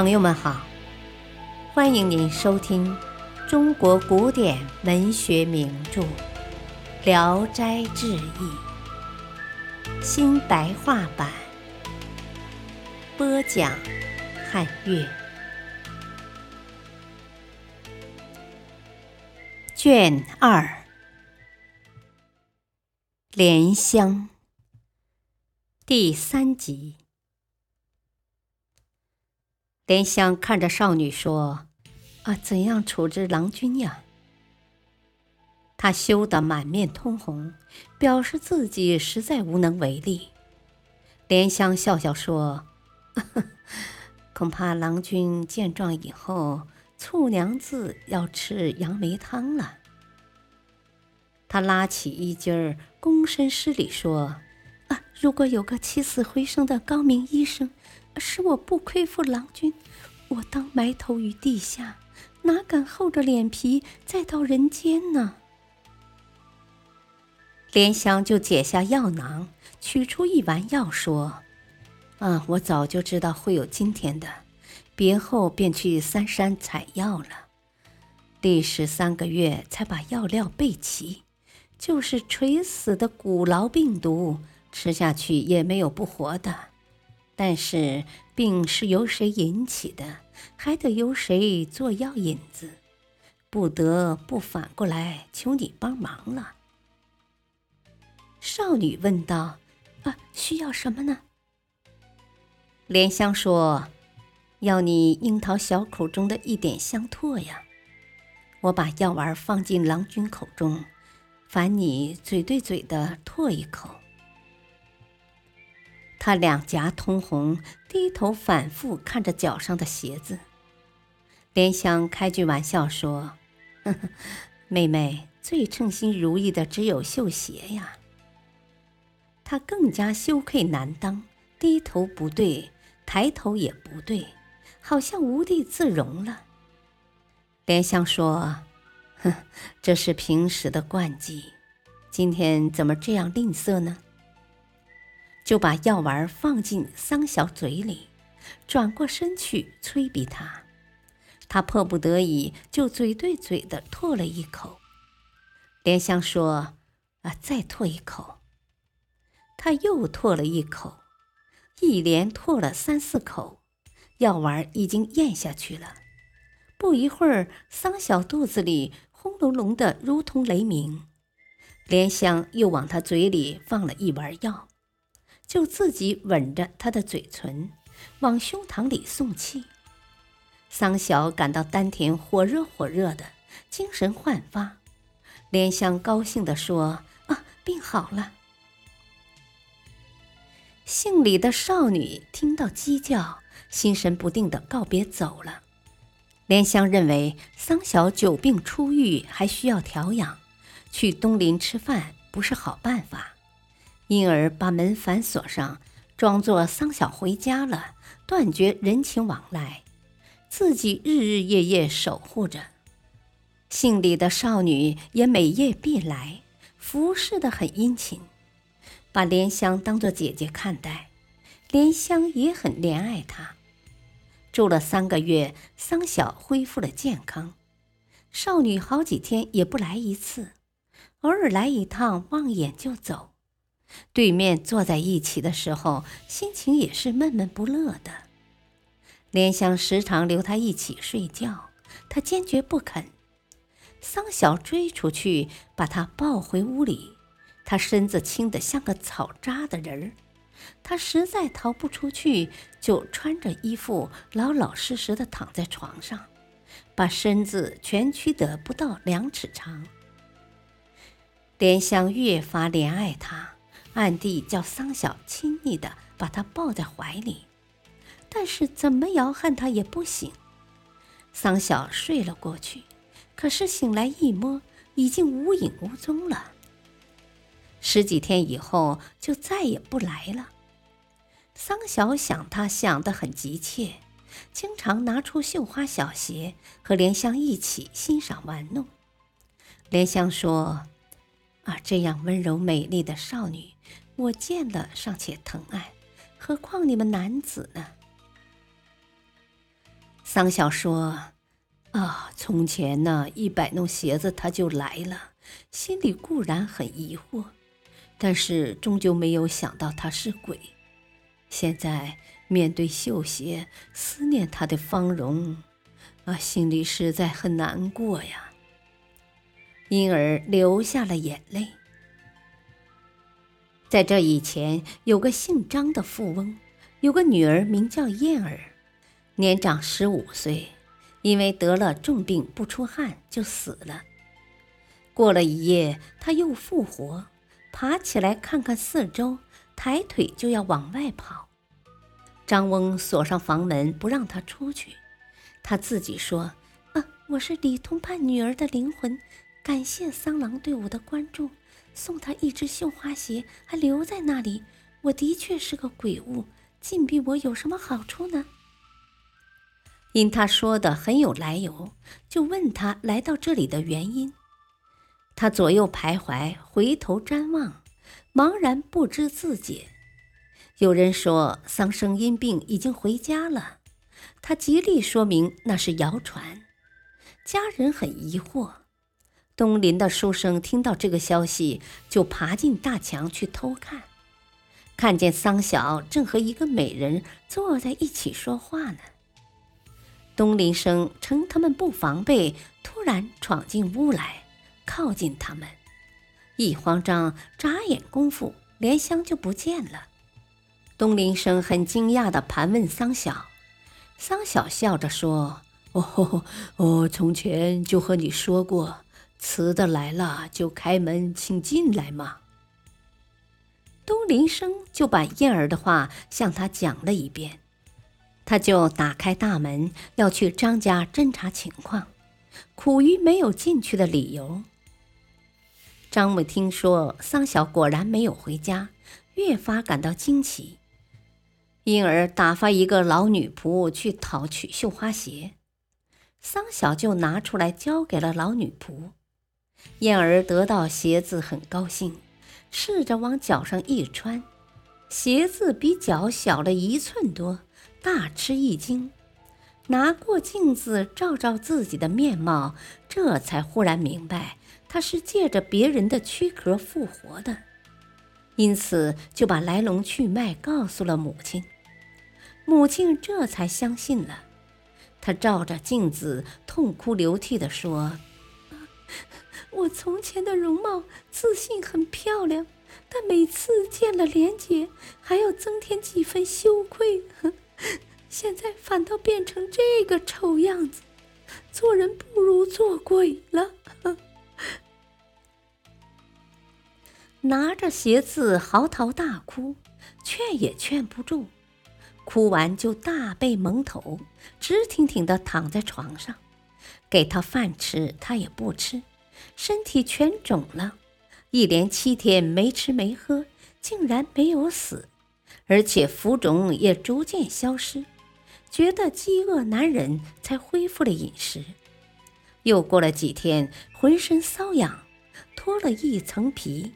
朋友们好，欢迎您收听中国古典文学名著《聊斋志异》新白话版，播讲汉乐，卷二《莲香》第三集。莲香看着少女说：“啊，怎样处置郎君呀？”她羞得满面通红，表示自己实在无能为力。莲香笑笑说：“恐怕郎君见状以后，醋娘子要吃杨梅汤了。”她拉起衣襟儿，躬身施礼说：“，如果有个起死回生的高明医生。”使我不亏负郎君，我当埋头于地下，哪敢厚着脸皮再到人间呢？莲香就解下药囊，取出一丸药，说：“啊，我早就知道会有今天的，别后便去三山采药了，历时三个月才把药料备齐，就是垂死的古痨病毒，吃下去也没有不活的。”但是病是由谁引起的，还得由谁做药引子，不得不反过来求你帮忙了。少女问道：“啊，需要什么呢？”莲香说：“要你樱桃小口中的一点香唾呀。我把药丸放进郎君口中，烦你嘴对嘴的唾一口。”他两颊通红，低头反复看着脚上的鞋子。莲香开句玩笑说：“呵 呵妹妹最称心如意的只有绣鞋呀。”他更加羞愧难当，低头不对，抬头也不对，好像无地自容了。莲香说：“哼，这是平时的惯技，今天怎么这样吝啬呢？”就把药丸放进桑小嘴里，转过身去催逼他。他迫不得已，就嘴对嘴的唾了一口。莲香说：“啊，再唾一口。”他又唾了一口，一连唾了三四口，药丸已经咽下去了。不一会儿，桑小肚子里轰隆隆的，如同雷鸣。莲香又往他嘴里放了一丸药。就自己吻着他的嘴唇，往胸膛里送气。桑小感到丹田火热火热的，精神焕发。莲香高兴地说：“啊，病好了。”姓李的少女听到鸡叫，心神不定地告别走了。莲香认为桑小久病初愈，还需要调养，去东林吃饭不是好办法。因而把门反锁上，装作桑小回家了，断绝人情往来，自己日日夜夜守护着。姓李的少女也每夜必来，服侍得很殷勤，把莲香当作姐姐看待，莲香也很怜爱她。住了三个月，桑小恢复了健康，少女好几天也不来一次，偶尔来一趟，望眼就走。对面坐在一起的时候，心情也是闷闷不乐的。莲香时常留他一起睡觉，他坚决不肯。桑小追出去，把他抱回屋里。他身子轻得像个草扎的人儿，他实在逃不出去，就穿着衣服，老老实实的躺在床上，把身子蜷曲得不到两尺长。莲香越发怜爱他。暗地叫桑小亲昵的把他抱在怀里，但是怎么摇撼他也不醒。桑小睡了过去，可是醒来一摸，已经无影无踪了。十几天以后，就再也不来了。桑小想他想得很急切，经常拿出绣花小鞋和莲香一起欣赏玩弄。莲香说。啊，这样温柔美丽的少女，我见了尚且疼爱，何况你们男子呢？桑晓说：“啊，从前呢，一摆弄鞋子他就来了，心里固然很疑惑，但是终究没有想到他是鬼。现在面对绣鞋，思念他的芳容，啊，心里实在很难过呀，因而流下了眼泪。在这以前，有个姓张的富翁，有个女儿名叫燕儿。”年长十五岁，因为得了重病不出汗就死了。过了一夜，他又复活，爬起来看看四周，抬腿就要往外跑。张翁锁上房门，不让他出去。他自己说：“啊，我是李通判女儿的灵魂，感谢桑郎对我的关注，送他一只绣花鞋，还留在那里。我的确是个鬼物，禁闭我有什么好处呢？”因他说的很有来由，就问他来到这里的原因。他左右徘徊，回头瞻望，茫然不知自解。有人说桑生因病已经回家了，他极力说明那是谣传。家人很疑惑。东林的书生听到这个消息，就爬进大墙去偷看，看见桑晓正和一个美人坐在一起说话呢。东林生趁他们不防备，突然闯进屋来，靠近他们。一慌张，眨眼功夫，莲香就不见了。东林生很惊讶地盘问桑晓，桑晓笑着说：“哦，我从前就和你说过，瓷的来了就开门，请进来嘛。”东林生就把燕儿的话向他讲了一遍。他就打开大门，要去张家侦查情况，苦于没有进去的理由。张母听说桑晓果然没有回家，越发感到惊奇，因而打发一个老女仆去讨取绣花鞋。桑晓就拿出来交给了老女仆。燕儿得到鞋子很高兴，试着往脚上一穿，鞋子比脚小了一寸多。大吃一惊，拿过镜子照照自己的面貌，这才忽然明白他是借着别人的躯壳复活的，因此就把来龙去脉告诉了母亲。母亲这才相信了，她照着镜子痛哭流涕地说：“我从前的容貌自信很漂亮，但每次见了莲姐，还要增添几分羞愧。”现在反倒变成这个丑样子，做人不如做鬼了。拿着鞋子嚎啕大哭，劝也劝不住，哭完就大背蒙头，直挺挺的躺在床上。给他饭吃，他也不吃，身体全肿了，一连七天没吃没喝，竟然没有死。而且浮肿也逐渐消失，觉得饥饿难忍，才恢复了饮食。又过了几天，浑身瘙痒，脱了一层皮。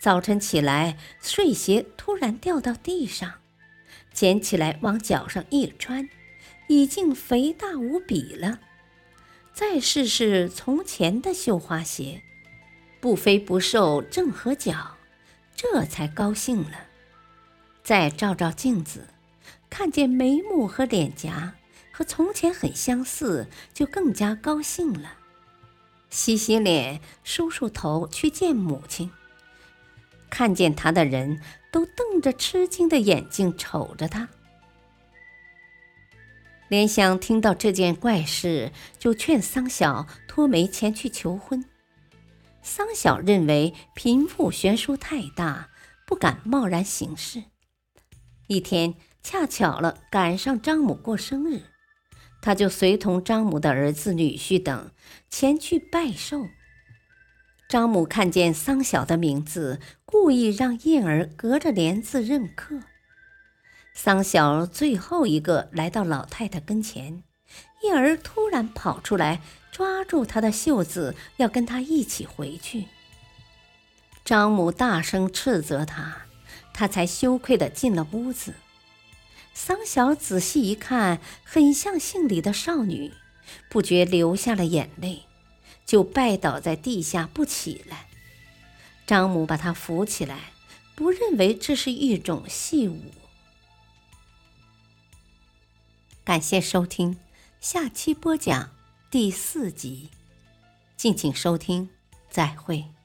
早晨起来，睡鞋突然掉到地上，捡起来往脚上一穿，已经肥大无比了。再试试从前的绣花鞋，不肥不瘦，正合脚，这才高兴了。再照照镜子，看见眉目和脸颊和从前很相似，就更加高兴了。洗洗脸，梳梳头，去见母亲。看见他的人都瞪着吃惊的眼睛瞅着他。莲香听到这件怪事，就劝桑晓托媒前去求婚。桑晓认为贫富悬殊太大，不敢贸然行事。一天恰巧了，赶上张母过生日，他就随同张母的儿子、女婿等前去拜寿。张母看见桑晓的名字，故意让燕儿隔着帘子认客。桑小最后一个来到老太太跟前，叶儿突然跑出来，抓住她的袖子，要跟她一起回去。张母大声斥责他，他才羞愧的进了屋子。桑小仔细一看，很像姓李的少女，不觉流下了眼泪，就拜倒在地下不起来。张母把她扶起来，不认为这是一种戏舞。感谢收听下期播讲第四集敬请收听再会。